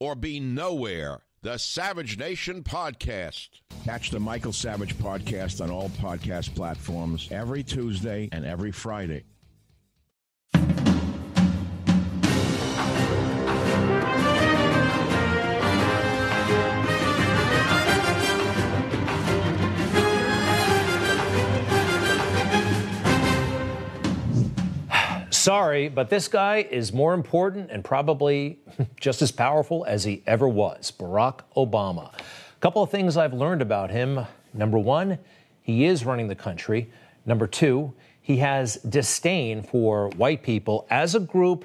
or be nowhere. The Savage Nation Podcast. Catch the Michael Savage Podcast on all podcast platforms every Tuesday and every Friday. Sorry, but this guy is more important and probably just as powerful as he ever was Barack Obama. A couple of things I've learned about him. Number one, he is running the country. Number two, he has disdain for white people as a group.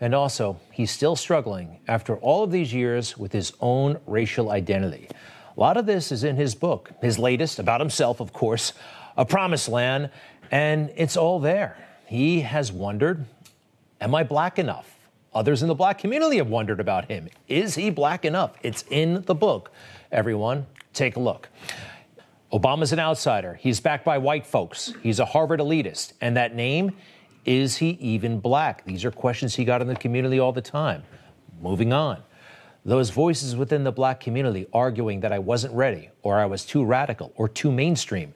And also, he's still struggling after all of these years with his own racial identity. A lot of this is in his book, his latest, about himself, of course, A Promised Land, and it's all there. He has wondered, Am I black enough? Others in the black community have wondered about him. Is he black enough? It's in the book. Everyone, take a look. Obama's an outsider. He's backed by white folks. He's a Harvard elitist. And that name, is he even black? These are questions he got in the community all the time. Moving on. Those voices within the black community arguing that I wasn't ready, or I was too radical, or too mainstream,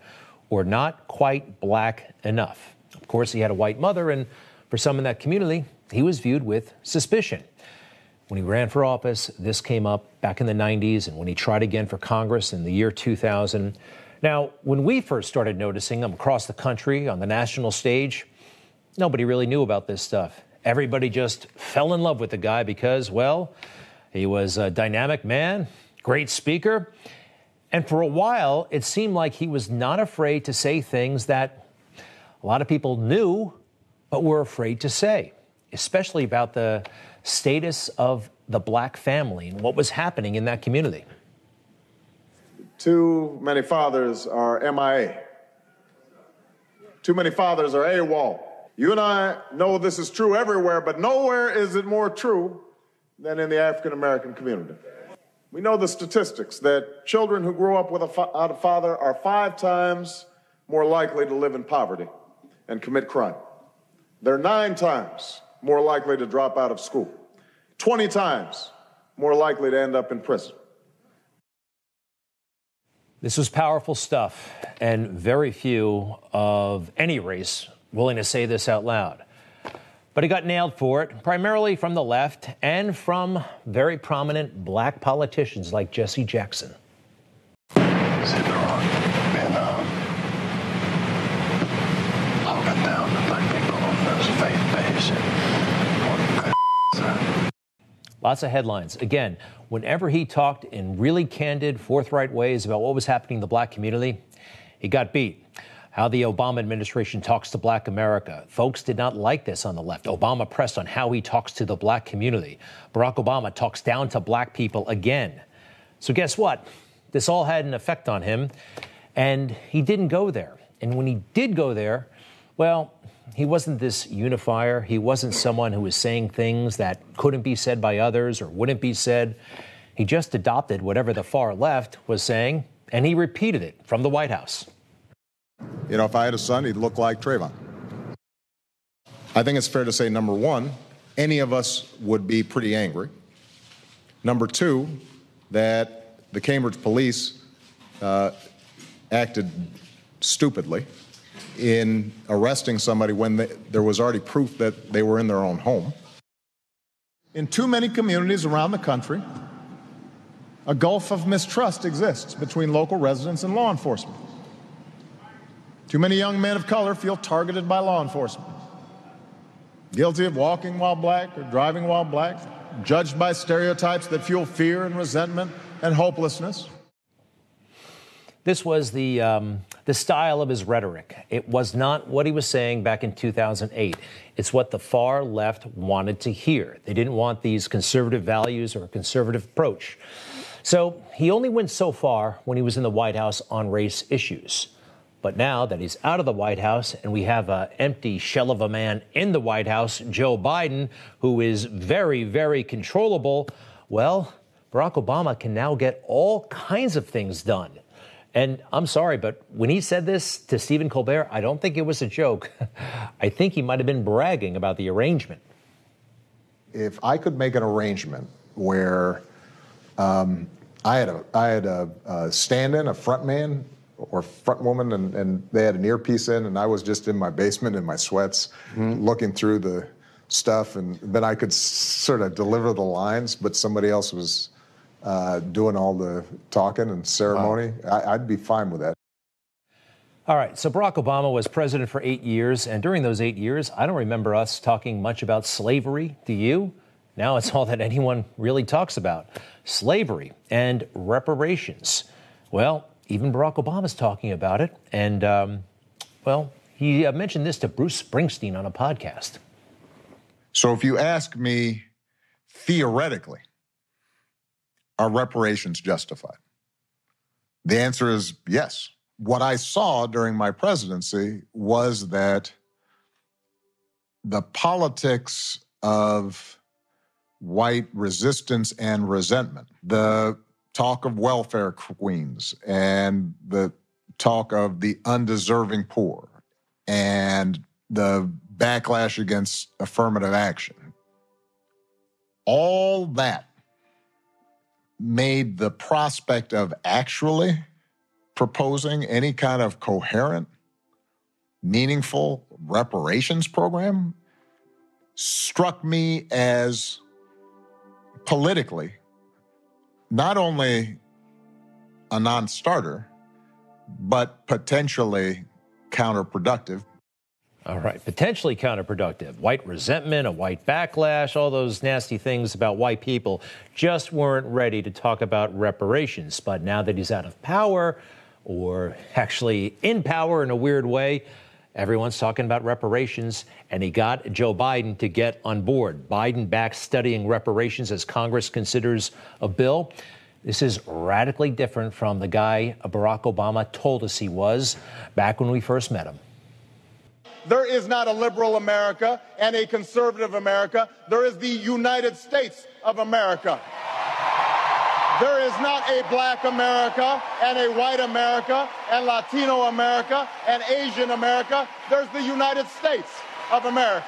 or not quite black enough. Of course, he had a white mother, and for some in that community, he was viewed with suspicion. When he ran for office, this came up back in the 90s, and when he tried again for Congress in the year 2000. Now, when we first started noticing him across the country on the national stage, nobody really knew about this stuff. Everybody just fell in love with the guy because, well, he was a dynamic man, great speaker, and for a while, it seemed like he was not afraid to say things that a lot of people knew, but were afraid to say, especially about the status of the black family and what was happening in that community. Too many fathers are MIA. Too many fathers are AWOL. You and I know this is true everywhere, but nowhere is it more true than in the African American community. We know the statistics that children who grow up without a father are five times more likely to live in poverty and commit crime. They're nine times more likely to drop out of school, 20 times more likely to end up in prison. This was powerful stuff, and very few of any race willing to say this out loud. But he got nailed for it, primarily from the left and from very prominent black politicians like Jesse Jackson. Lots of headlines. Again, whenever he talked in really candid, forthright ways about what was happening in the black community, he got beat. How the Obama administration talks to black America. Folks did not like this on the left. Obama pressed on how he talks to the black community. Barack Obama talks down to black people again. So, guess what? This all had an effect on him, and he didn't go there. And when he did go there, well, he wasn't this unifier. He wasn't someone who was saying things that couldn't be said by others or wouldn't be said. He just adopted whatever the far left was saying, and he repeated it from the White House. You know, if I had a son, he'd look like Trayvon. I think it's fair to say, number one, any of us would be pretty angry. Number two, that the Cambridge police uh, acted stupidly in arresting somebody when they, there was already proof that they were in their own home. In too many communities around the country, a gulf of mistrust exists between local residents and law enforcement. Too many young men of color feel targeted by law enforcement, guilty of walking while black or driving while black, judged by stereotypes that fuel fear and resentment and hopelessness. This was the, um, the style of his rhetoric. It was not what he was saying back in 2008. It's what the far left wanted to hear. They didn't want these conservative values or a conservative approach. So he only went so far when he was in the White House on race issues. But now that he's out of the White House and we have an empty shell of a man in the White House, Joe Biden, who is very, very controllable, well, Barack Obama can now get all kinds of things done. And I'm sorry, but when he said this to Stephen Colbert, I don't think it was a joke. I think he might have been bragging about the arrangement. If I could make an arrangement where um, I had a I had a, a stand-in, a front man or front woman, and, and they had an earpiece in, and I was just in my basement in my sweats, mm-hmm. looking through the stuff, and then I could s- sort of deliver the lines, but somebody else was uh, doing all the talking and ceremony, wow. I, I'd be fine with that. All right, so Barack Obama was president for eight years, and during those eight years, I don't remember us talking much about slavery. Do you? Now it's all that anyone really talks about slavery and reparations. Well, even Barack Obama's talking about it, and, um, well, he uh, mentioned this to Bruce Springsteen on a podcast. So if you ask me theoretically, are reparations justified? The answer is yes. What I saw during my presidency was that the politics of white resistance and resentment, the talk of welfare queens and the talk of the undeserving poor and the backlash against affirmative action, all that made the prospect of actually proposing any kind of coherent, meaningful reparations program struck me as politically not only a non starter, but potentially counterproductive all right, potentially counterproductive. White resentment, a white backlash, all those nasty things about white people just weren't ready to talk about reparations. But now that he's out of power, or actually in power in a weird way, everyone's talking about reparations, and he got Joe Biden to get on board. Biden back studying reparations as Congress considers a bill. This is radically different from the guy Barack Obama told us he was back when we first met him. There is not a liberal America and a conservative America. There is the United States of America. There is not a black America and a white America and Latino America and Asian America. There's the United States of America.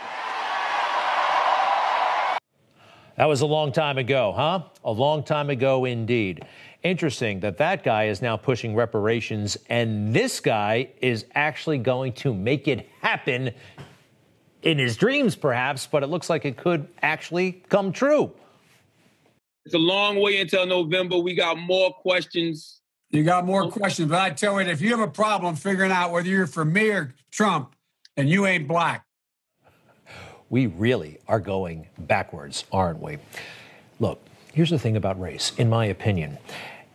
That was a long time ago, huh? A long time ago indeed. Interesting that that guy is now pushing reparations, and this guy is actually going to make it happen in his dreams, perhaps, but it looks like it could actually come true. It's a long way until November. We got more questions. You got more questions, but I tell you, if you have a problem figuring out whether you're for me or Trump, and you ain't black we really are going backwards, aren't we? Look, here's the thing about race, in my opinion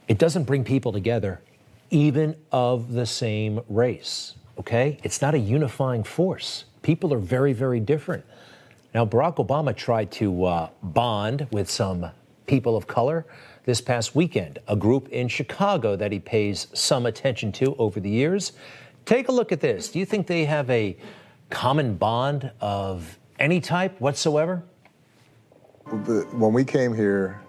it doesn't bring people together, even of the same race, okay? It's not a unifying force. People are very, very different. Now, Barack Obama tried to uh, bond with some people of color this past weekend, a group in Chicago that he pays some attention to over the years. Take a look at this. Do you think they have a common bond of any type whatsoever? when we came here,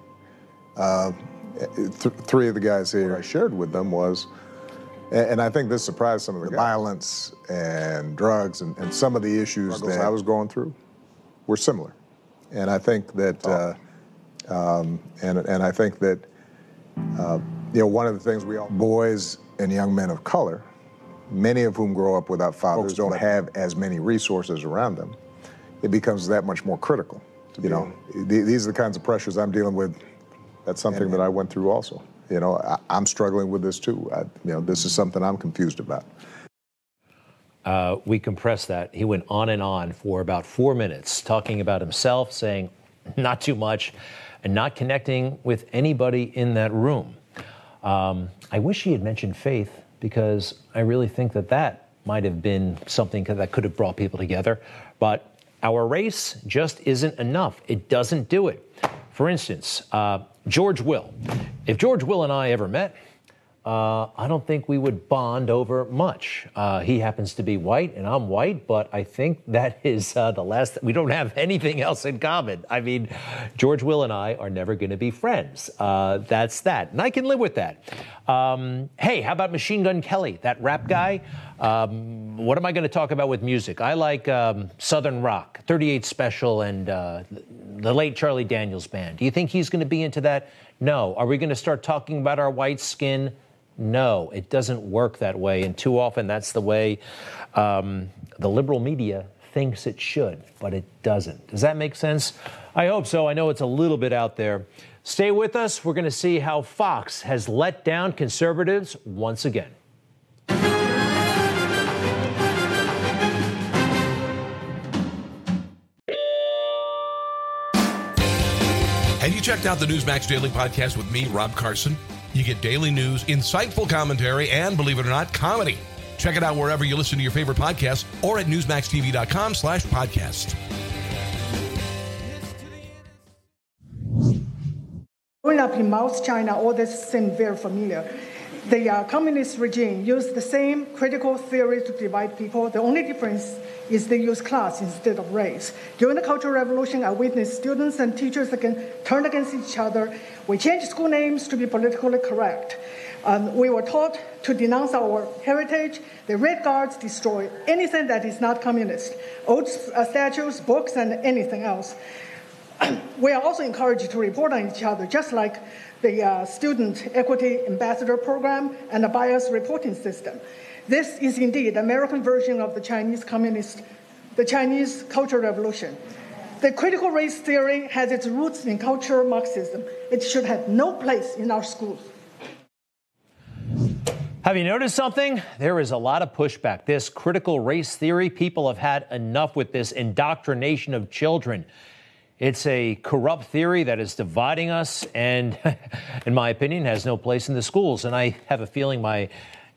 uh, th- three of the guys here I shared with them was, and, I think this surprised some of the, the violence and drugs and, and, some of the issues that I was going through were similar. And I think that, uh, um, and, and I think that, uh, you know, one of the things we all, boys and young men of color, many of whom grow up without fathers, don't have as many resources around them it becomes that much more critical. You know, these are the kinds of pressures I'm dealing with That's something that I went through also. You know, I, am struggling with this too. I, you know, this is something I'm confused about. Uh, we compressed that. He went on and on for about four minutes, talking about himself, saying not too much, and not connecting with anybody in that room. Um, I wish he had mentioned faith because I really think that that might have been something that could have brought people together. But our race just isn't enough. It doesn't do it. For instance, uh, George Will. If George Will and I ever met, uh, I don't think we would bond over much. Uh, he happens to be white and I'm white, but I think that is uh, the last. We don't have anything else in common. I mean, George Will and I are never going to be friends. Uh, that's that, and I can live with that. Um, hey, how about Machine Gun Kelly, that rap guy? Um, what am I going to talk about with music? I like um, Southern rock, 38 Special, and uh, the late Charlie Daniels Band. Do you think he's going to be into that? No. Are we going to start talking about our white skin? No, it doesn't work that way. And too often that's the way um, the liberal media thinks it should, but it doesn't. Does that make sense? I hope so. I know it's a little bit out there. Stay with us. We're going to see how Fox has let down conservatives once again. Checked out the Newsmax Daily Podcast with me, Rob Carson? You get daily news, insightful commentary, and believe it or not, comedy. Check it out wherever you listen to your favorite podcasts or at newsmaxtv.com slash podcast. Growing up in South China, all this seemed very familiar. The uh, communist regime used the same critical theory to divide people. The only difference is they use class instead of race. During the Cultural Revolution, I witnessed students and teachers again turn against each other. We changed school names to be politically correct. Um, we were taught to denounce our heritage. The Red Guards destroy anything that is not communist, old uh, statues, books, and anything else. we are also encouraged to report on each other, just like the uh, Student Equity Ambassador Program and the bias reporting system. This is indeed the American version of the Chinese Communist, the Chinese Cultural Revolution. The critical race theory has its roots in cultural Marxism. It should have no place in our schools. Have you noticed something? There is a lot of pushback. This critical race theory, people have had enough with this indoctrination of children. It's a corrupt theory that is dividing us and, in my opinion, has no place in the schools. And I have a feeling my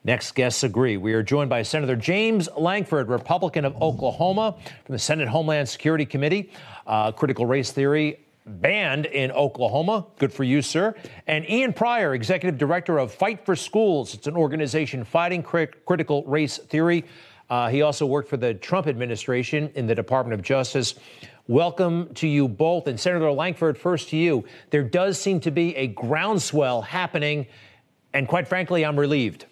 next guests agree. We are joined by Senator James Lankford, Republican of Oklahoma, from the Senate Homeland Security Committee. Uh, critical race theory banned in Oklahoma. Good for you, sir. And Ian Prior, Executive Director of Fight for Schools. It's an organization fighting critical race theory. Uh, he also worked for the Trump administration in the Department of Justice. Welcome to you both. And Senator Lankford, first to you. There does seem to be a groundswell happening, and quite frankly, I'm relieved.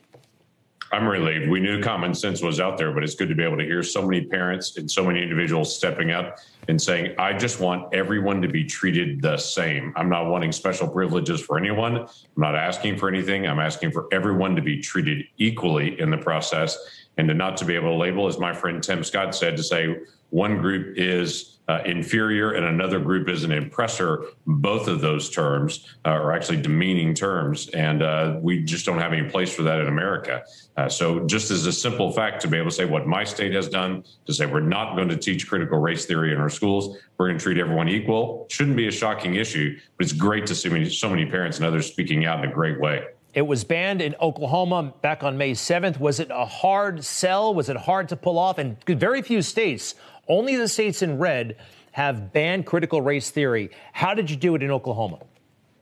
I'm relieved. We knew common sense was out there, but it's good to be able to hear so many parents and so many individuals stepping up and saying, I just want everyone to be treated the same. I'm not wanting special privileges for anyone. I'm not asking for anything. I'm asking for everyone to be treated equally in the process and to not to be able to label, as my friend Tim Scott said, to say one group is uh, inferior and another group is an oppressor. Both of those terms uh, are actually demeaning terms, and uh, we just don't have any place for that in America. Uh, so, just as a simple fact to be able to say what my state has done, to say we're not going to teach critical race theory in our schools, we're going to treat everyone equal, shouldn't be a shocking issue, but it's great to see so many parents and others speaking out in a great way. It was banned in Oklahoma back on May 7th. Was it a hard sell? Was it hard to pull off? And very few states only the states in red have banned critical race theory. How did you do it in Oklahoma?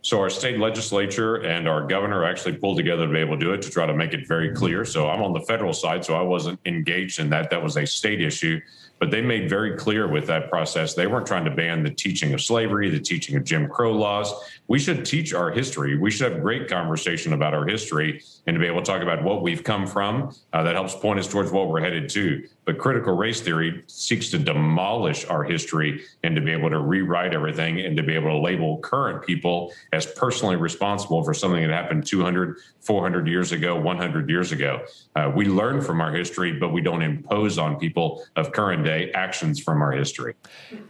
So our state legislature and our governor actually pulled together to be able to do it to try to make it very clear. So I'm on the federal side, so I wasn't engaged in that. That was a state issue. But they made very clear with that process they weren't trying to ban the teaching of slavery, the teaching of Jim Crow laws. We should teach our history. We should have great conversation about our history and to be able to talk about what we've come from. Uh, that helps point us towards what we're headed to. But critical race theory seeks to demolish our history and to be able to rewrite everything and to be able to label current people as personally responsible for something that happened 200, 400 years ago, 100 years ago. Uh, we learn from our history, but we don't impose on people of current day actions from our history.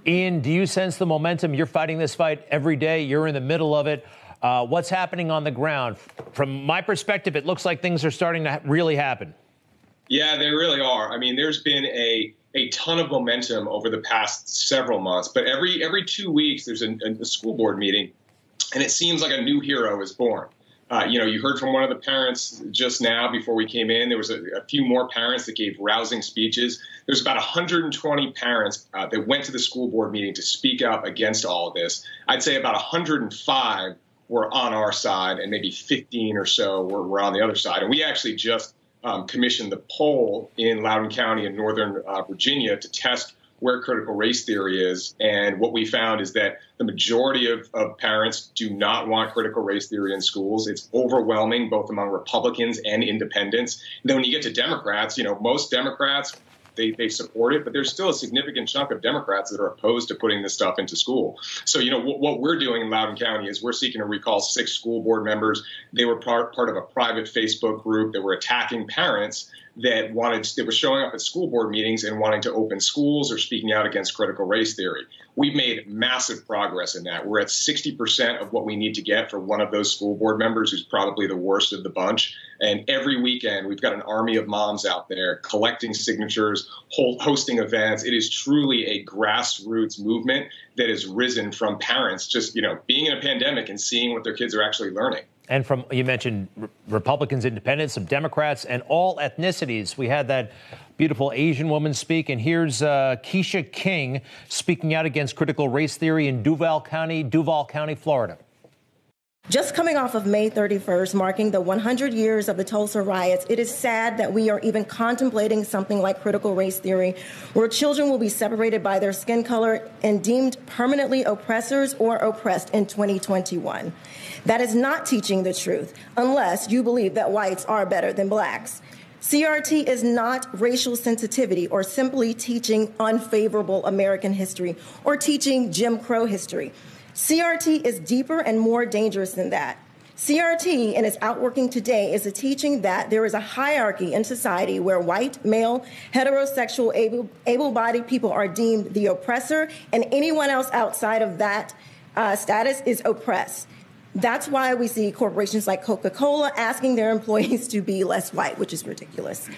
Ian, do you sense the momentum? You're fighting this fight every day, you're in the middle of it. Uh, what's happening on the ground? From my perspective, it looks like things are starting to really happen. Yeah, they really are. I mean, there's been a a ton of momentum over the past several months, but every every two weeks there's a, a school board meeting, and it seems like a new hero is born. Uh, you know, you heard from one of the parents just now before we came in. There was a, a few more parents that gave rousing speeches. There's about 120 parents uh, that went to the school board meeting to speak up against all of this. I'd say about 105 were on our side, and maybe 15 or so were, were on the other side. And we actually just um, commissioned the poll in Loudoun County in Northern uh, Virginia to test where critical race theory is. And what we found is that the majority of, of parents do not want critical race theory in schools. It's overwhelming both among Republicans and independents. And then when you get to Democrats, you know, most Democrats they, they support it, but there's still a significant chunk of Democrats that are opposed to putting this stuff into school. So, you know, what, what we're doing in Loudoun County is we're seeking to recall six school board members. They were part, part of a private Facebook group that were attacking parents that wanted that were showing up at school board meetings and wanting to open schools or speaking out against critical race theory. We've made massive progress in that. We're at 60% of what we need to get for one of those school board members who's probably the worst of the bunch. And every weekend, we've got an army of moms out there collecting signatures, hosting events. It is truly a grassroots movement that has risen from parents just, you know, being in a pandemic and seeing what their kids are actually learning and from you mentioned Republicans, Independents, some Democrats, and all ethnicities. We had that beautiful Asian woman speak, and here's uh, Keisha King speaking out against critical race theory in Duval County, Duval County, Florida. Just coming off of May 31st, marking the 100 years of the Tulsa riots, it is sad that we are even contemplating something like critical race theory, where children will be separated by their skin color and deemed permanently oppressors or oppressed in 2021. That is not teaching the truth, unless you believe that whites are better than blacks. CRT is not racial sensitivity or simply teaching unfavorable American history or teaching Jim Crow history. CRT is deeper and more dangerous than that. CRT, in its outworking today, is a teaching that there is a hierarchy in society where white, male, heterosexual, able bodied people are deemed the oppressor, and anyone else outside of that uh, status is oppressed. That's why we see corporations like Coca Cola asking their employees to be less white, which is ridiculous.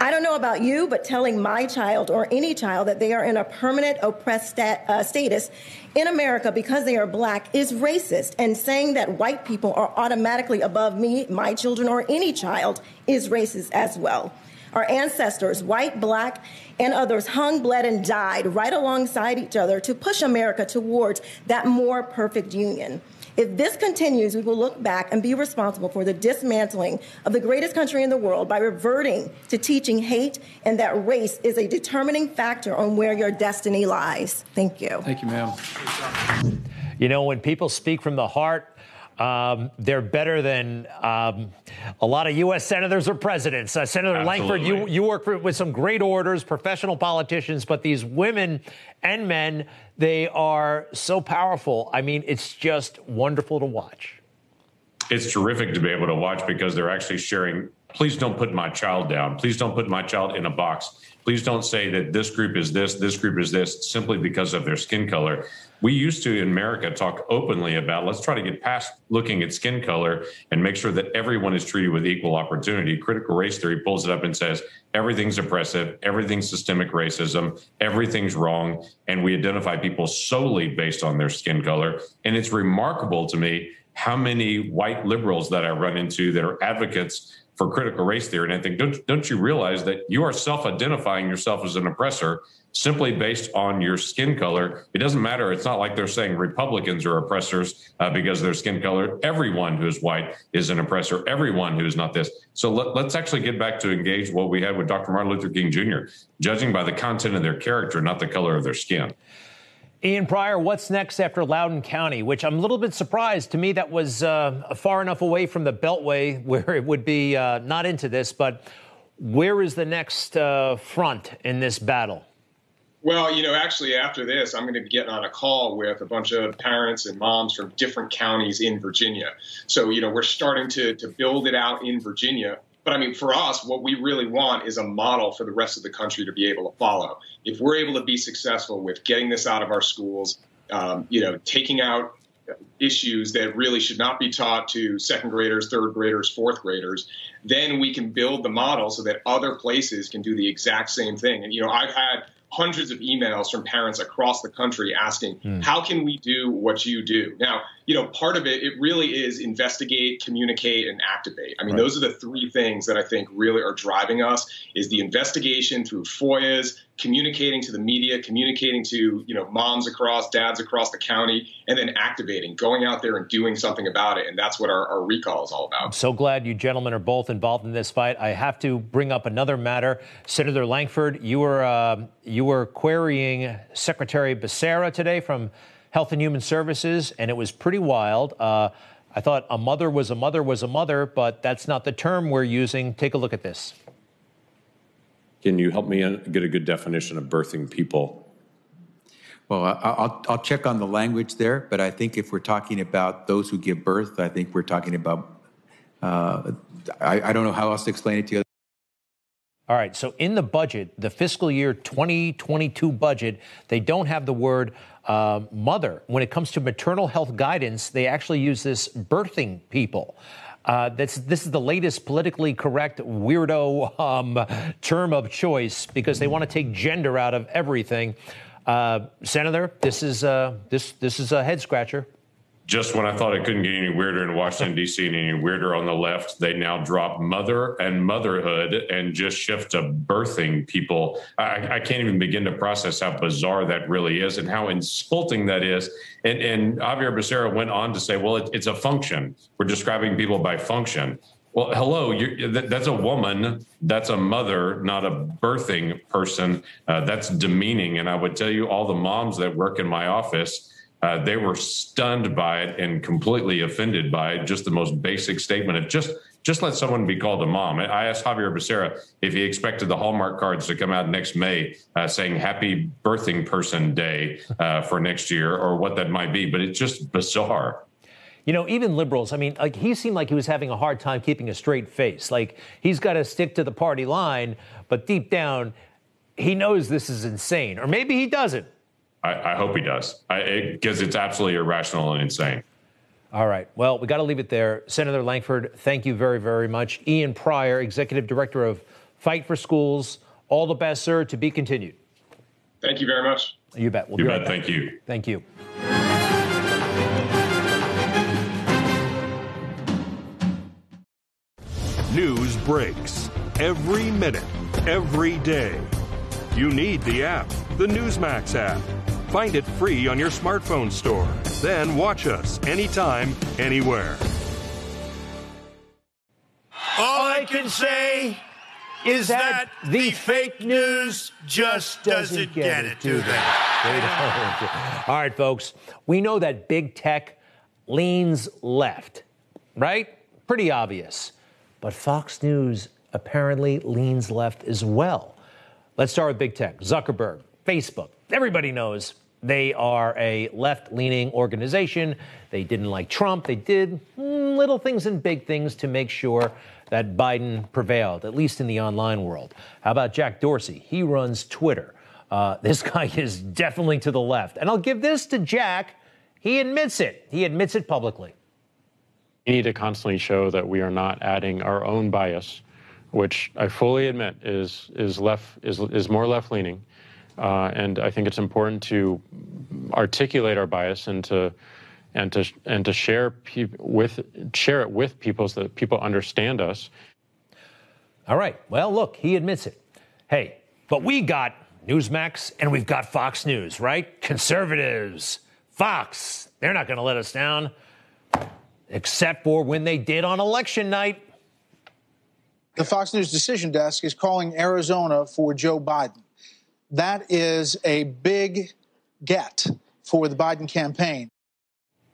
I don't know about you, but telling my child or any child that they are in a permanent oppressed stat, uh, status in America because they are black is racist, and saying that white people are automatically above me, my children, or any child is racist as well. Our ancestors, white, black, and others, hung, bled, and died right alongside each other to push America towards that more perfect union. If this continues, we will look back and be responsible for the dismantling of the greatest country in the world by reverting to teaching hate and that race is a determining factor on where your destiny lies. Thank you. Thank you, ma'am. You know, when people speak from the heart, um, they're better than um, a lot of U.S. senators or presidents. Uh, Senator Absolutely. Lankford, you, you work for, with some great orders, professional politicians, but these women and men, they are so powerful. I mean, it's just wonderful to watch. It's terrific to be able to watch because they're actually sharing. Please don't put my child down. Please don't put my child in a box. Please don't say that this group is this, this group is this, simply because of their skin color we used to in America talk openly about let's try to get past looking at skin color and make sure that everyone is treated with equal opportunity. Critical race theory pulls it up and says everything's oppressive, everything's systemic racism, everything's wrong, and we identify people solely based on their skin color. And it's remarkable to me how many white liberals that I run into that are advocates for critical race theory. And I think, don't, don't you realize that you are self identifying yourself as an oppressor simply based on your skin color. It doesn't matter. It's not like they're saying Republicans are oppressors uh, because their skin color. Everyone who is white is an oppressor. Everyone who is not this. So let, us actually get back to engage what we had with Dr. Martin Luther King Jr., judging by the content of their character, not the color of their skin. Ian Prior, what's next after Loudoun County? Which I'm a little bit surprised. To me, that was uh, far enough away from the Beltway where it would be uh, not into this. But where is the next uh, front in this battle? Well, you know, actually, after this, I'm going to be getting on a call with a bunch of parents and moms from different counties in Virginia. So, you know, we're starting to, to build it out in Virginia. But I mean, for us, what we really want is a model for the rest of the country to be able to follow. If we're able to be successful with getting this out of our schools, um, you know, taking out issues that really should not be taught to second graders, third graders, fourth graders, then we can build the model so that other places can do the exact same thing. And, you know, I've had hundreds of emails from parents across the country asking, mm. how can we do what you do? Now, you know, part of it, it really is investigate, communicate, and activate. I mean, right. those are the three things that I think really are driving us is the investigation through FOIAs, communicating to the media, communicating to, you know, moms across, dads across the county, and then activating, going out there and doing something about it. And that's what our, our recall is all about. I'm so glad you gentlemen are both involved in this fight. I have to bring up another matter. Senator Lankford. you were, uh, you were querying Secretary Becerra today from Health and Human Services, and it was pretty wild. Uh, I thought a mother was a mother was a mother, but that's not the term we're using. Take a look at this. Can you help me get a good definition of birthing people? Well, I'll, I'll check on the language there, but I think if we're talking about those who give birth, I think we're talking about, uh, I, I don't know how else to explain it to you. All right, so in the budget, the fiscal year 2022 budget, they don't have the word uh, mother. When it comes to maternal health guidance, they actually use this birthing people. Uh, this, this is the latest politically correct weirdo um, term of choice because they want to take gender out of everything. Uh, Senator, this is uh, this this is a head scratcher just when I thought it couldn't get any weirder in Washington, D.C., and any weirder on the left, they now drop mother and motherhood and just shift to birthing people. I, I, can't even begin to process how bizarre that really is and how insulting that is. And, and Xavier Becerra went on to say, well, it, it's a function. We're describing people by function. Well, hello, that's a woman. That's a mother, not a birthing person. Uh, that's demeaning. And I would tell you, all the moms that work in my office, uh, they were stunned by it and completely offended by it, just the most basic statement of just just let someone be called a mom. I asked Javier Becerra if he expected the Hallmark cards to come out next May uh, saying Happy Birthing Person Day uh, for next year or what that might be, but it's just bizarre. You know, even liberals, I mean, like he seemed like he was having a hard time keeping a straight face. Like he's got to stick to the party line, but deep down, he knows this is insane. Or maybe he doesn't. I, I hope he does, because it, it's absolutely irrational and insane. All right. Well, we got to leave it there. Senator Lankford, thank you very, very much. Ian Prior, Executive Director of Fight for Schools. All the best, sir. To be continued. Thank you very much. You bet. We'll you bet. Right thank you. Thank you. News breaks every minute, every day. You need the app, the Newsmax app. Find it free on your smartphone store. Then watch us anytime, anywhere. All I can say is that, that the fake news just doesn't get, get it, do they? All right, folks. We know that big tech leans left, right? Pretty obvious. But Fox News apparently leans left as well. Let's start with big tech. Zuckerberg, Facebook, everybody knows they are a left leaning organization. They didn't like Trump. They did mm, little things and big things to make sure that Biden prevailed, at least in the online world. How about Jack Dorsey? He runs Twitter. Uh, this guy is definitely to the left. And I'll give this to Jack. He admits it. He admits it publicly. We need to constantly show that we are not adding our own bias, which I fully admit is, is, left, is, is more left leaning. Uh, and I think it's important to articulate our bias and to and to and to share pe- with share it with people so that people understand us. All right. Well, look, he admits it. Hey, but we got Newsmax and we've got Fox News, right? Conservatives, Fox, they're not going to let us down, except for when they did on election night. The Fox News decision desk is calling Arizona for Joe Biden. That is a big get for the Biden campaign.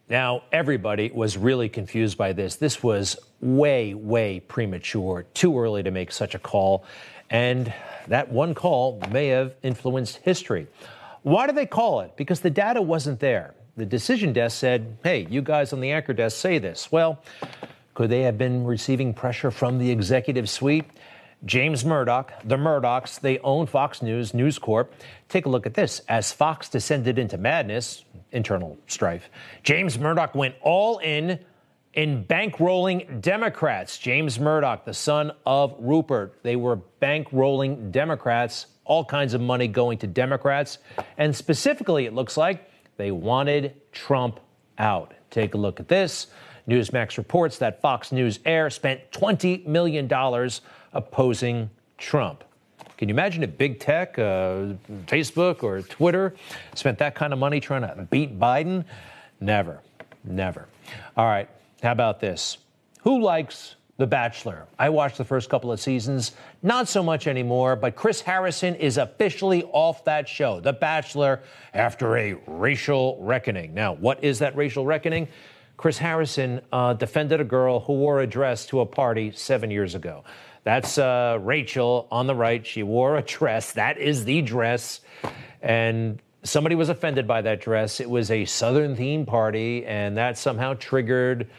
Now, everybody was really confused by this. This was way, way premature, too early to make such a call. And that one call may have influenced history. Why do they call it? Because the data wasn't there. The decision desk said, hey, you guys on the anchor desk say this. Well, could they have been receiving pressure from the executive suite? James Murdoch, the Murdochs, they own Fox News, News Corp. Take a look at this. As Fox descended into madness, internal strife, James Murdoch went all in in bankrolling Democrats. James Murdoch, the son of Rupert, they were bankrolling Democrats, all kinds of money going to Democrats. And specifically, it looks like they wanted Trump out. Take a look at this. Newsmax reports that Fox News Heir spent $20 million opposing Trump. Can you imagine if big tech, uh, Facebook or Twitter, spent that kind of money trying to beat Biden? Never, never. All right, how about this? Who likes The Bachelor? I watched the first couple of seasons, not so much anymore, but Chris Harrison is officially off that show, The Bachelor, after a racial reckoning. Now, what is that racial reckoning? Chris Harrison uh, defended a girl who wore a dress to a party seven years ago. That's uh, Rachel on the right. She wore a dress. That is the dress. And somebody was offended by that dress. It was a Southern theme party, and that somehow triggered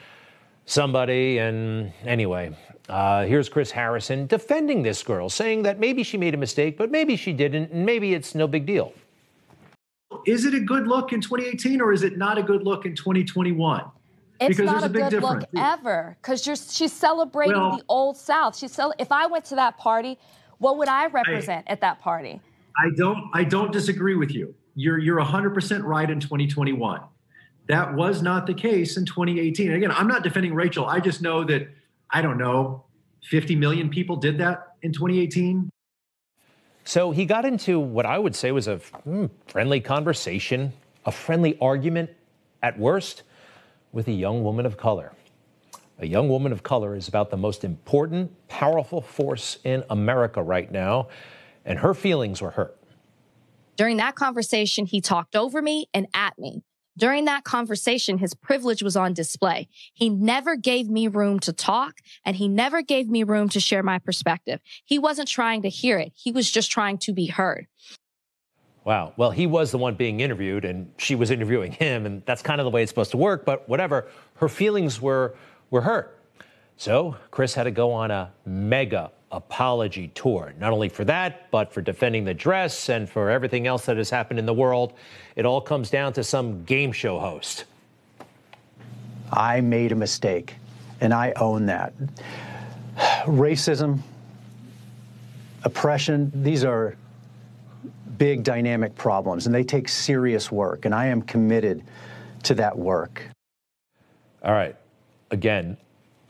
somebody. And anyway, uh, here's Chris Harrison defending this girl, saying that maybe she made a mistake, but maybe she didn't, and maybe it's no big deal. Is it a good look in 2018 or is it not a good look in 2021? It's because not a, a big good difference. look ever because she's celebrating Well- the old South. She's cel- if I went to that party, what would I represent at that party? I don't I don't disagree with you. You're you're 100% right in 2021. That was not the case in 2018. And again, I'm not defending Rachel. I just know that I don't know 50 million people did that in 2018. So he got into what I would say was a hmm, friendly conversation, a friendly argument at worst, with a young woman of color. A young woman of color is about the most important, powerful force in America right now, and her feelings were hurt. During that conversation, he talked over me and at me. During that conversation, his privilege was on display. He never gave me room to talk and he never gave me room to share my perspective. He wasn't trying to hear it. He was just trying to be heard. Wow. Well, he was the one being interviewed, and she was interviewing him, and that's kind of the way it's supposed to work. But whatever, her feelings were were hurt. So Chris had to go on a mega apology tour, not only for that, but for defending the dress and for everything else that has happened in the world. It all comes down to some game show host. I made a mistake, and I own that. Racism, oppression, these are big dynamic problems, and they take serious work, and I am committed to that work. All right. Again,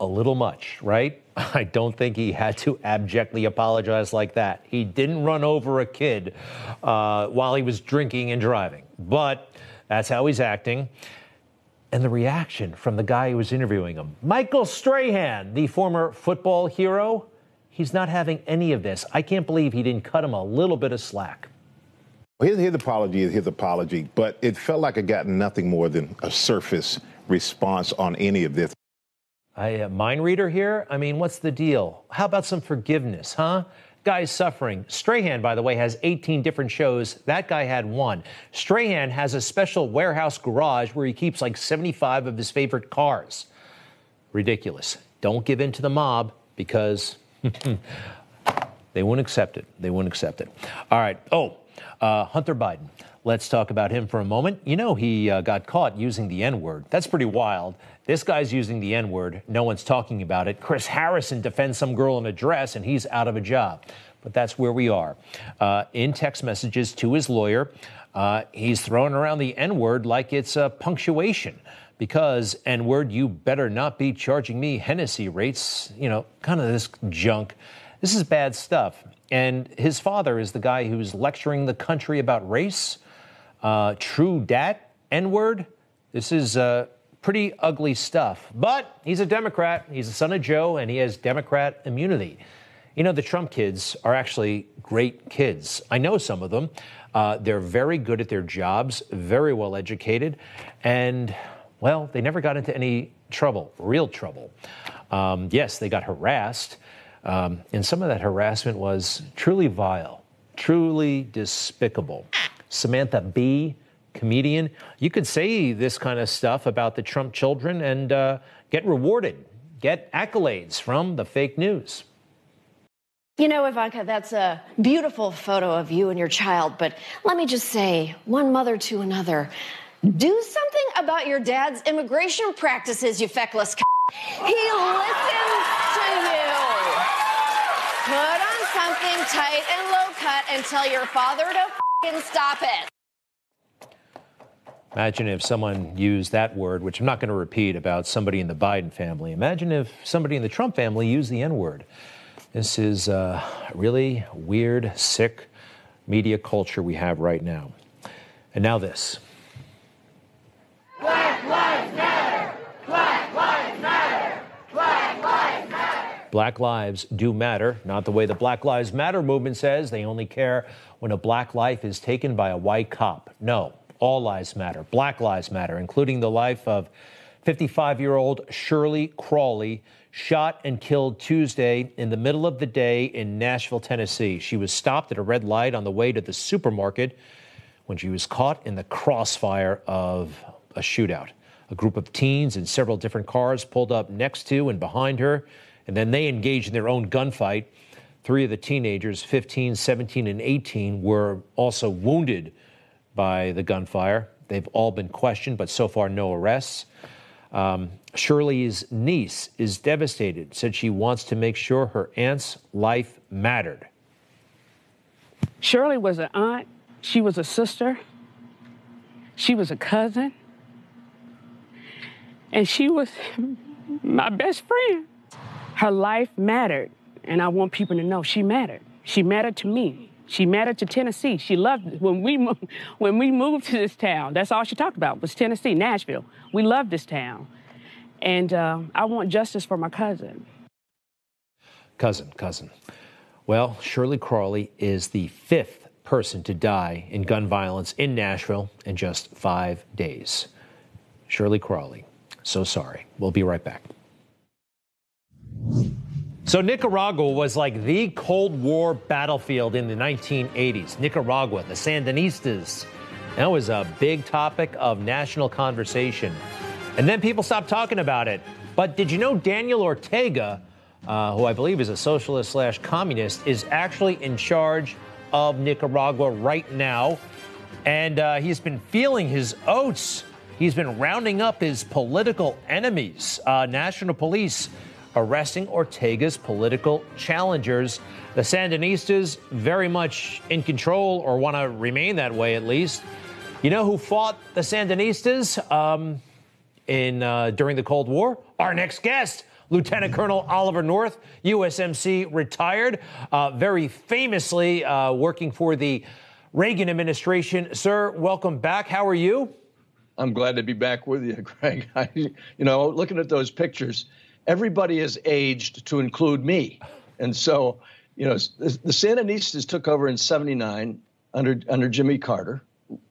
a little much, right? I don't think he had to abjectly apologize like that. He didn't run over a kid uh, while he was drinking and driving, but that's how he's acting. And the reaction from the guy who was interviewing him, Michael Strahan, the former football hero, he's not having any of this. I can't believe he didn't cut him a little bit of slack. His, his apology is his apology, but it felt like it got nothing more than a surface response on any of this. I, uh, mind reader here? I mean, what's the deal? How about some forgiveness, huh? Guy's suffering. Strahan, by the way, has 18 different shows. That guy had one. Strahan has a special warehouse garage where he keeps like 75 of his favorite cars. Ridiculous. Don't give in to the mob because they won't accept it. They won't accept it. All right. Oh, uh, Hunter Biden. Let's talk about him for a moment. You know, he uh, got caught using the N word. That's pretty wild. This guy's using the N word. No one's talking about it. Chris Harrison defends some girl in a dress, and he's out of a job. But that's where we are. Uh, in text messages to his lawyer, uh, he's throwing around the N word like it's a punctuation. Because N word, you better not be charging me Hennessy rates, you know, kind of this junk. This is bad stuff. And his father is the guy who's lecturing the country about race. Uh, true dat, N word. This is uh, pretty ugly stuff. But he's a Democrat. He's the son of Joe, and he has Democrat immunity. You know, the Trump kids are actually great kids. I know some of them. Uh, they're very good at their jobs, very well educated, and, well, they never got into any trouble, real trouble. Um, yes, they got harassed, um, and some of that harassment was truly vile, truly despicable. Samantha Bee, comedian, you could say this kind of stuff about the Trump children and uh, get rewarded, get accolades from the fake news. You know, Ivanka, that's a beautiful photo of you and your child, but let me just say, one mother to another, do something about your dad's immigration practices, you feckless c- He listens to you. Something tight and low cut and tell your father to stop it. Imagine if someone used that word, which I'm not going to repeat about somebody in the Biden family. Imagine if somebody in the Trump family used the N word. This is a really weird, sick media culture we have right now. And now this. Black lives matter. Black lives matter. Black lives matter. Black lives do matter, not the way the Black Lives Matter movement says they only care when a black life is taken by a white cop. No, all lives matter. Black lives matter, including the life of 55 year old Shirley Crawley, shot and killed Tuesday in the middle of the day in Nashville, Tennessee. She was stopped at a red light on the way to the supermarket when she was caught in the crossfire of a shootout. A group of teens in several different cars pulled up next to and behind her, and then they engaged in their own gunfight. Three of the teenagers, 15, 17, and 18, were also wounded by the gunfire. They've all been questioned, but so far, no arrests. Um, Shirley's niece is devastated, said she wants to make sure her aunt's life mattered. Shirley was an aunt, she was a sister, she was a cousin, and she was my best friend. Her life mattered, and I want people to know she mattered. She mattered to me. She mattered to Tennessee. She loved it. when we mo- when we moved to this town. That's all she talked about was Tennessee, Nashville. We love this town, and uh, I want justice for my cousin. Cousin, cousin. Well, Shirley Crawley is the fifth person to die in gun violence in Nashville in just five days. Shirley Crawley, so sorry. We'll be right back. So, Nicaragua was like the Cold War battlefield in the 1980s. Nicaragua, the Sandinistas. That was a big topic of national conversation. And then people stopped talking about it. But did you know Daniel Ortega, uh, who I believe is a socialist slash communist, is actually in charge of Nicaragua right now? And uh, he's been feeling his oats. He's been rounding up his political enemies. Uh, National Police arresting Ortega's political challengers. The Sandinistas very much in control or want to remain that way at least. You know who fought the Sandinistas um, in uh, during the Cold War? Our next guest. Lieutenant Colonel Oliver North, USMC retired, uh, very famously uh, working for the Reagan administration. Sir, welcome back. How are you? I'm glad to be back with you, Greg. I, you know, looking at those pictures, everybody is aged to include me. And so, you know, the, Sandinistas took over in 79 under, under Jimmy Carter.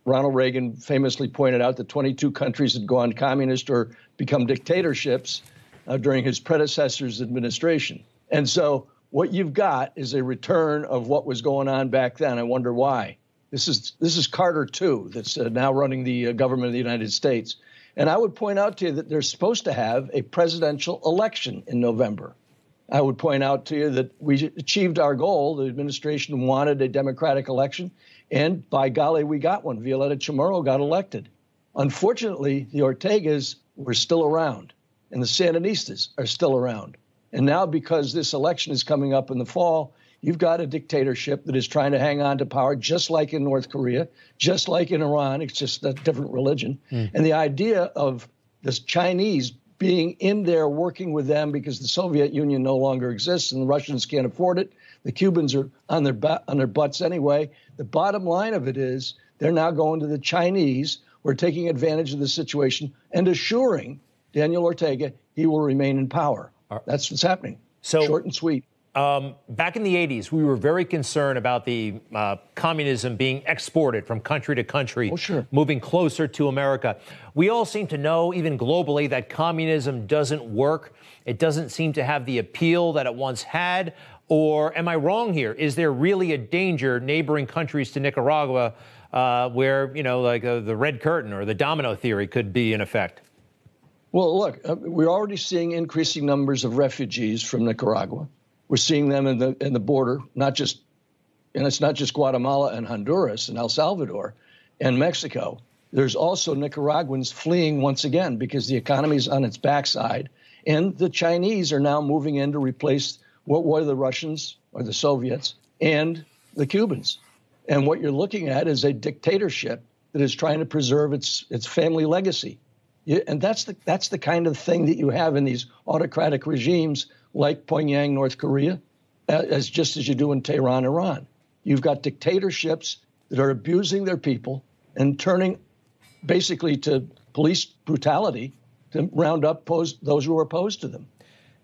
Ronald Reagan famously pointed out that 22 countries had gone communist or become dictatorships uh, during his predecessor's administration. And so, what you've got is a return of what was going on back then. I wonder why. This is this is Carter II that's uh, now running the uh, government of the United States. And I would point out to you that they're supposed to have a presidential election in November. I would point out to you that we achieved our goal. The administration wanted a democratic election, and by golly, we got one. Violeta Chamorro got elected. Unfortunately, the Ortegas were still around, and the Sandinistas are still around. And now, because this election is coming up in the fall, you've got a dictatorship that is trying to hang on to power, just like in North Korea, just like in Iran. It's just a different religion. Mm. And the idea of the Chinese being in there working with them because the Soviet Union no longer exists and the Russians can't afford it. The Cubans are on their on their butts anyway. The bottom line of it is they're now going to the Chinese. We're taking advantage of the situation and assuring Daniel Ortega he will remain in power. That's what's happening. So short and sweet. Um, back in the 80s, we were very concerned about the uh, communism being exported from country to country, oh, sure. moving closer to America. We all seem to know, even globally, that communism doesn't work. It doesn't seem to have the appeal that it once had. Or am I wrong here? Is there really a danger neighboring countries to Nicaragua uh, where, you know, like uh, the red curtain or the domino theory could be in effect? Well, look, uh, we're already seeing increasing numbers of refugees from Nicaragua. We're seeing them in the in the border, not just, and it's not just Guatemala and Honduras and El Salvador, and Mexico. There's also Nicaraguans fleeing once again because the economy is on its backside, and the Chinese are now moving in to replace what were the Russians or the Soviets and the Cubans. And what you're looking at is a dictatorship that is trying to preserve its its family legacy. And that's the that's the kind of thing that you have in these autocratic regimes like Pyongyang, North Korea, as just as you do in Tehran, Iran. You've got dictatorships that are abusing their people and turning basically to police brutality to round up those who are opposed to them.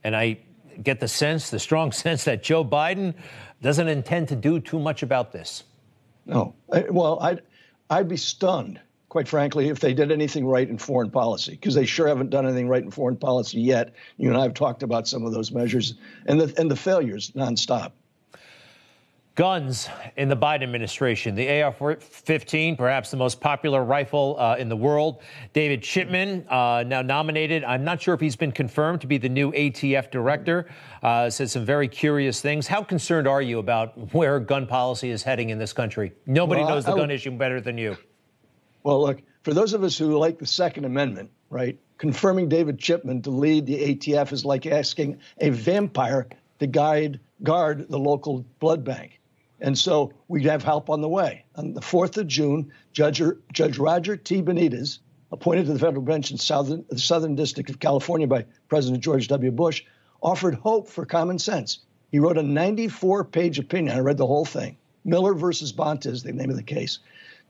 And I get the sense, the strong sense, that Joe Biden doesn't intend to do too much about this. No. Well, I'd, I'd be stunned, quite frankly, if they did anything right in foreign policy, because they sure haven't done anything right in foreign policy yet. You and I have talked about some of those measures and the, and the failures nonstop. Guns in the Biden administration. The AR 15, perhaps the most popular rifle uh, in the world. David Chipman, uh, now nominated. I'm not sure if he's been confirmed to be the new ATF director. Uh, said some very curious things. How concerned are you about where gun policy is heading in this country? Nobody well, knows the I, gun I, issue better than you. Well, look, for those of us who like the Second Amendment, right, confirming David Chipman to lead the ATF is like asking a vampire to guide guard the local blood bank. And so we have help on the way. On the 4th of June, Judge, Judge Roger T. Benitez, appointed to the federal bench in Southern, the Southern District of California by President George W. Bush, offered hope for common sense. He wrote a 94 page opinion. I read the whole thing. Miller versus Bonta the name of the case.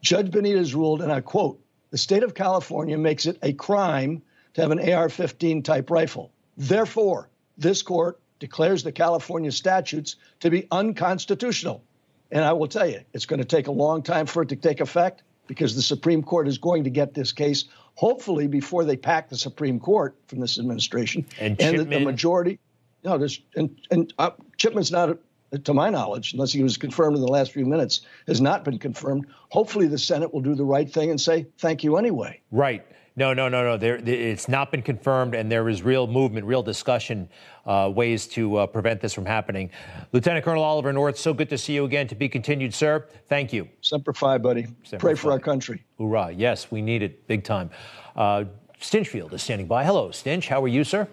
Judge Benitez ruled, and I quote, the state of California makes it a crime to have an AR 15 type rifle. Therefore, this court declares the California statutes to be unconstitutional. And I will tell you, it's going to take a long time for it to take effect because the Supreme Court is going to get this case, hopefully, before they pack the Supreme Court from this administration. And, and the, the, majority, no, there's, and, and uh, Chipman's not, to my knowledge, unless he was confirmed in the last few minutes, has not been confirmed. Hopefully, the Senate will do the right thing and say, thank you anyway. Right. No, no, no, no. There, it's not been confirmed, and there is real movement, real discussion, uh, ways to uh, prevent this from happening. Lieutenant Colonel Oliver North, so good to see you again. To be continued, sir. Thank you. Semper Fi, buddy. Semper Pray fi. for our country. Hoorah! Yes, we need it big time. Uh, Stinchfield is standing by. Hello, Stinch. How are you, sir?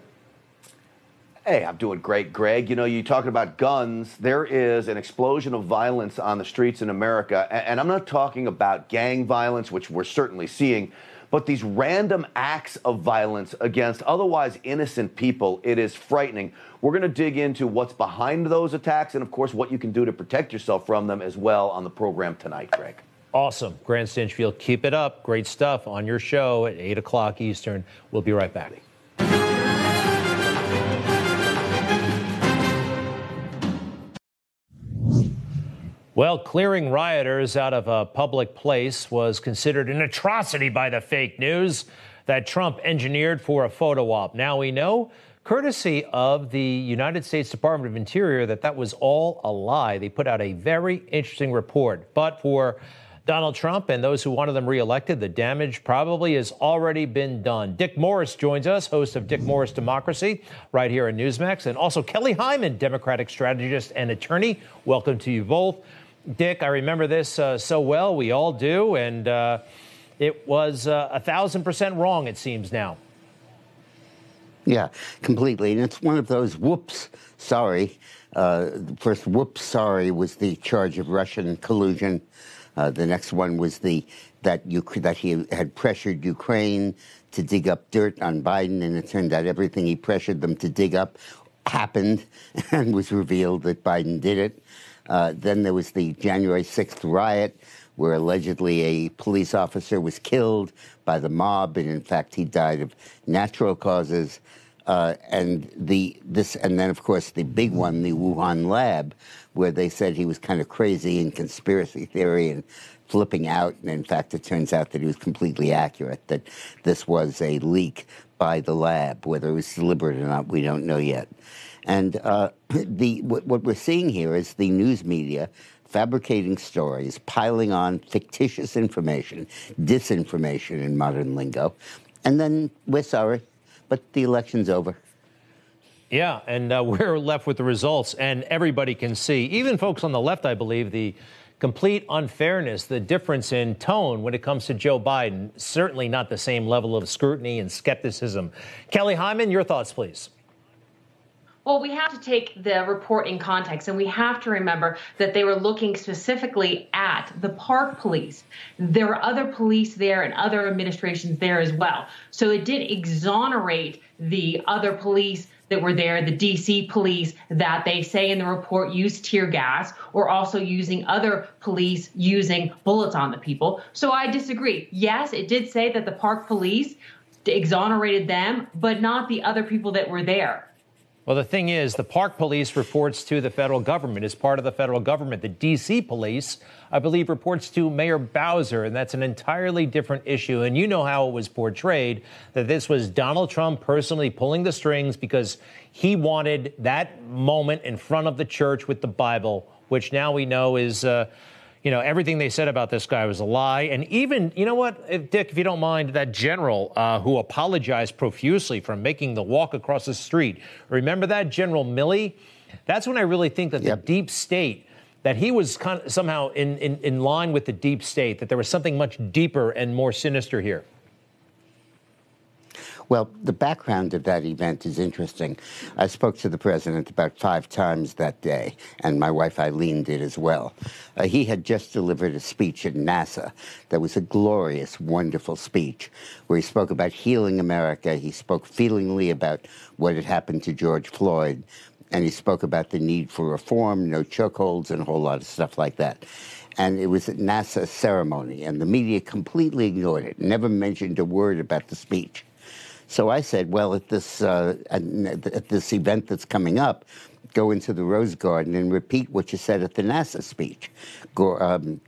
Hey, I'm doing great, Greg. You know, you talking about guns. There is an explosion of violence on the streets in America. And I'm not talking about gang violence, which we're certainly seeing, but these random acts of violence against otherwise innocent people, it is frightening. We're going to dig into what's behind those attacks and, of course, what you can do to protect yourself from them as well on the program tonight, Greg. Awesome. Grant Stinchfield, keep it up. Great stuff on your show at 8 o'clock Eastern. We'll be right back. Well, clearing rioters out of a public place was considered an atrocity by the fake news that Trump engineered for a photo op. Now we know, courtesy of the United States Department of Interior, that that was all a lie. They put out a very interesting report. But for Donald Trump and those who wanted them reelected, the damage probably has already been done. Dick Morris joins us, host of Dick Morris Democracy, right here in Newsmax, and also Kelly Hyman, Democratic strategist and attorney. Welcome to you both. Dick, I remember this uh, so well. We all do. And uh, it was uh, a thousand percent wrong, it seems now. Yeah, completely. And it's one of those whoops, sorry. Uh, the first whoops, sorry was the charge of Russian collusion. Uh, the next one was the that you that he had pressured Ukraine to dig up dirt on Biden, and it turned out everything he pressured them to dig up happened, and was revealed that Biden did it. Uh, then there was the January 6th riot, where allegedly a police officer was killed by the mob, and in fact he died of natural causes. Uh, and the this and then of course the big one, the Wuhan lab, where they said he was kind of crazy and conspiracy theory and flipping out. And in fact, it turns out that he was completely accurate. That this was a leak by the lab, whether it was deliberate or not, we don't know yet. And uh, the what, what we're seeing here is the news media fabricating stories, piling on fictitious information, disinformation in modern lingo, and then we're sorry, but the election's over. Yeah, and uh, we're left with the results, and everybody can see, even folks on the left, I believe, the complete unfairness, the difference in tone when it comes to Joe Biden. Certainly not the same level of scrutiny and skepticism. Kelly Hyman, your thoughts, please. Well, we have to take the report in context, and we have to remember that they were looking specifically at the park police. There were other police there and other administrations there as well. So it did exonerate the other police that were there, the DC police that they say in the report used tear gas, or also using other police using bullets on the people. So I disagree. Yes, it did say that the park police exonerated them, but not the other people that were there. Well, the thing is, the Park Police reports to the federal government, is part of the federal government. The D.C. Police, I believe, reports to Mayor Bowser, and that's an entirely different issue. And you know how it was portrayed that this was Donald Trump personally pulling the strings because he wanted that moment in front of the church with the Bible, which now we know is. Uh, you know, everything they said about this guy was a lie. And even, you know what, if, Dick, if you don't mind, that general uh, who apologized profusely for making the walk across the street. Remember that, General Milley? That's when I really think that yep. the deep state, that he was kind of somehow in, in, in line with the deep state, that there was something much deeper and more sinister here. Well, the background of that event is interesting. I spoke to the president about five times that day, and my wife Eileen did as well. Uh, he had just delivered a speech at NASA that was a glorious, wonderful speech where he spoke about healing America. He spoke feelingly about what had happened to George Floyd, and he spoke about the need for reform, no chokeholds, and a whole lot of stuff like that and it was a NASA ceremony, and the media completely ignored it, never mentioned a word about the speech. So I said, well, at this uh, at this event that's coming up, go into the Rose Garden and repeat what you said at the NASA speech. Um,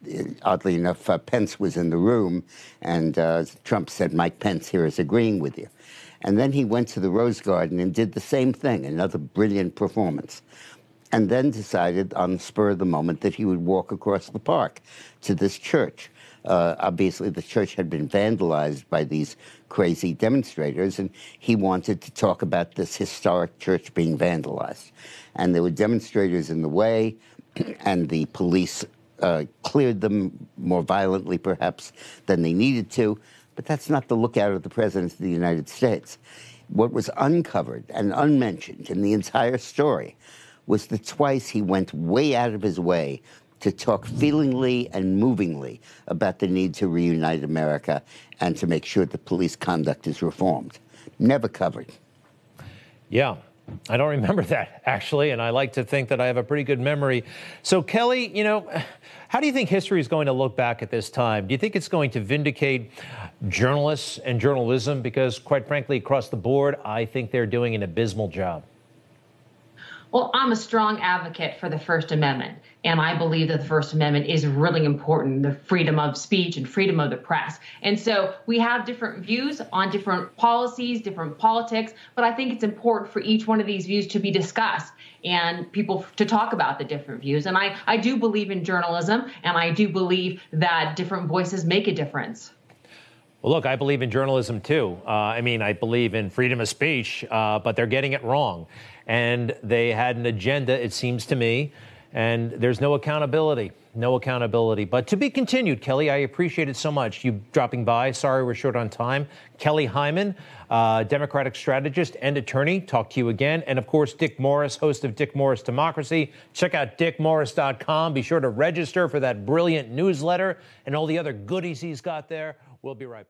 oddly enough, uh, Pence was in the room, and uh, Trump said, Mike Pence here is agreeing with you. And then he went to the Rose Garden and did the same thing, another brilliant performance. And then decided on the spur of the moment that he would walk across the park to this church. Uh, obviously, the church had been vandalized by these crazy demonstrators, and he wanted to talk about this historic church being vandalized. And there were demonstrators in the way, and the police uh, cleared them more violently, perhaps, than they needed to. But that's not the lookout of the President of the United States. What was uncovered and unmentioned in the entire story was that twice he went way out of his way to talk feelingly and movingly about the need to reunite America and to make sure that police conduct is reformed. Never covered. Yeah. I don't remember that actually, and I like to think that I have a pretty good memory. So, Kelly, you know, how do you think history is going to look back at this time? Do you think it's going to vindicate journalists and journalism? Because, quite frankly, across the board, I think they're doing an abysmal job. Well, I'm a strong advocate for the First Amendment. And I believe that the First Amendment is really important the freedom of speech and freedom of the press. And so we have different views on different policies, different politics, but I think it's important for each one of these views to be discussed and people to talk about the different views. And I, I do believe in journalism, and I do believe that different voices make a difference. Well, look, I believe in journalism too. Uh, I mean, I believe in freedom of speech, uh, but they're getting it wrong and they had an agenda, it seems to me, and there's no accountability. No accountability. But to be continued, Kelly, I appreciate it so much. You dropping by. Sorry we're short on time. Kelly Hyman, uh, Democratic strategist and attorney. Talk to you again. And of course, Dick Morris, host of Dick Morris Democracy. Check out dickmorris.com. Be sure to register for that brilliant newsletter and all the other goodies he's got there. We'll be right back.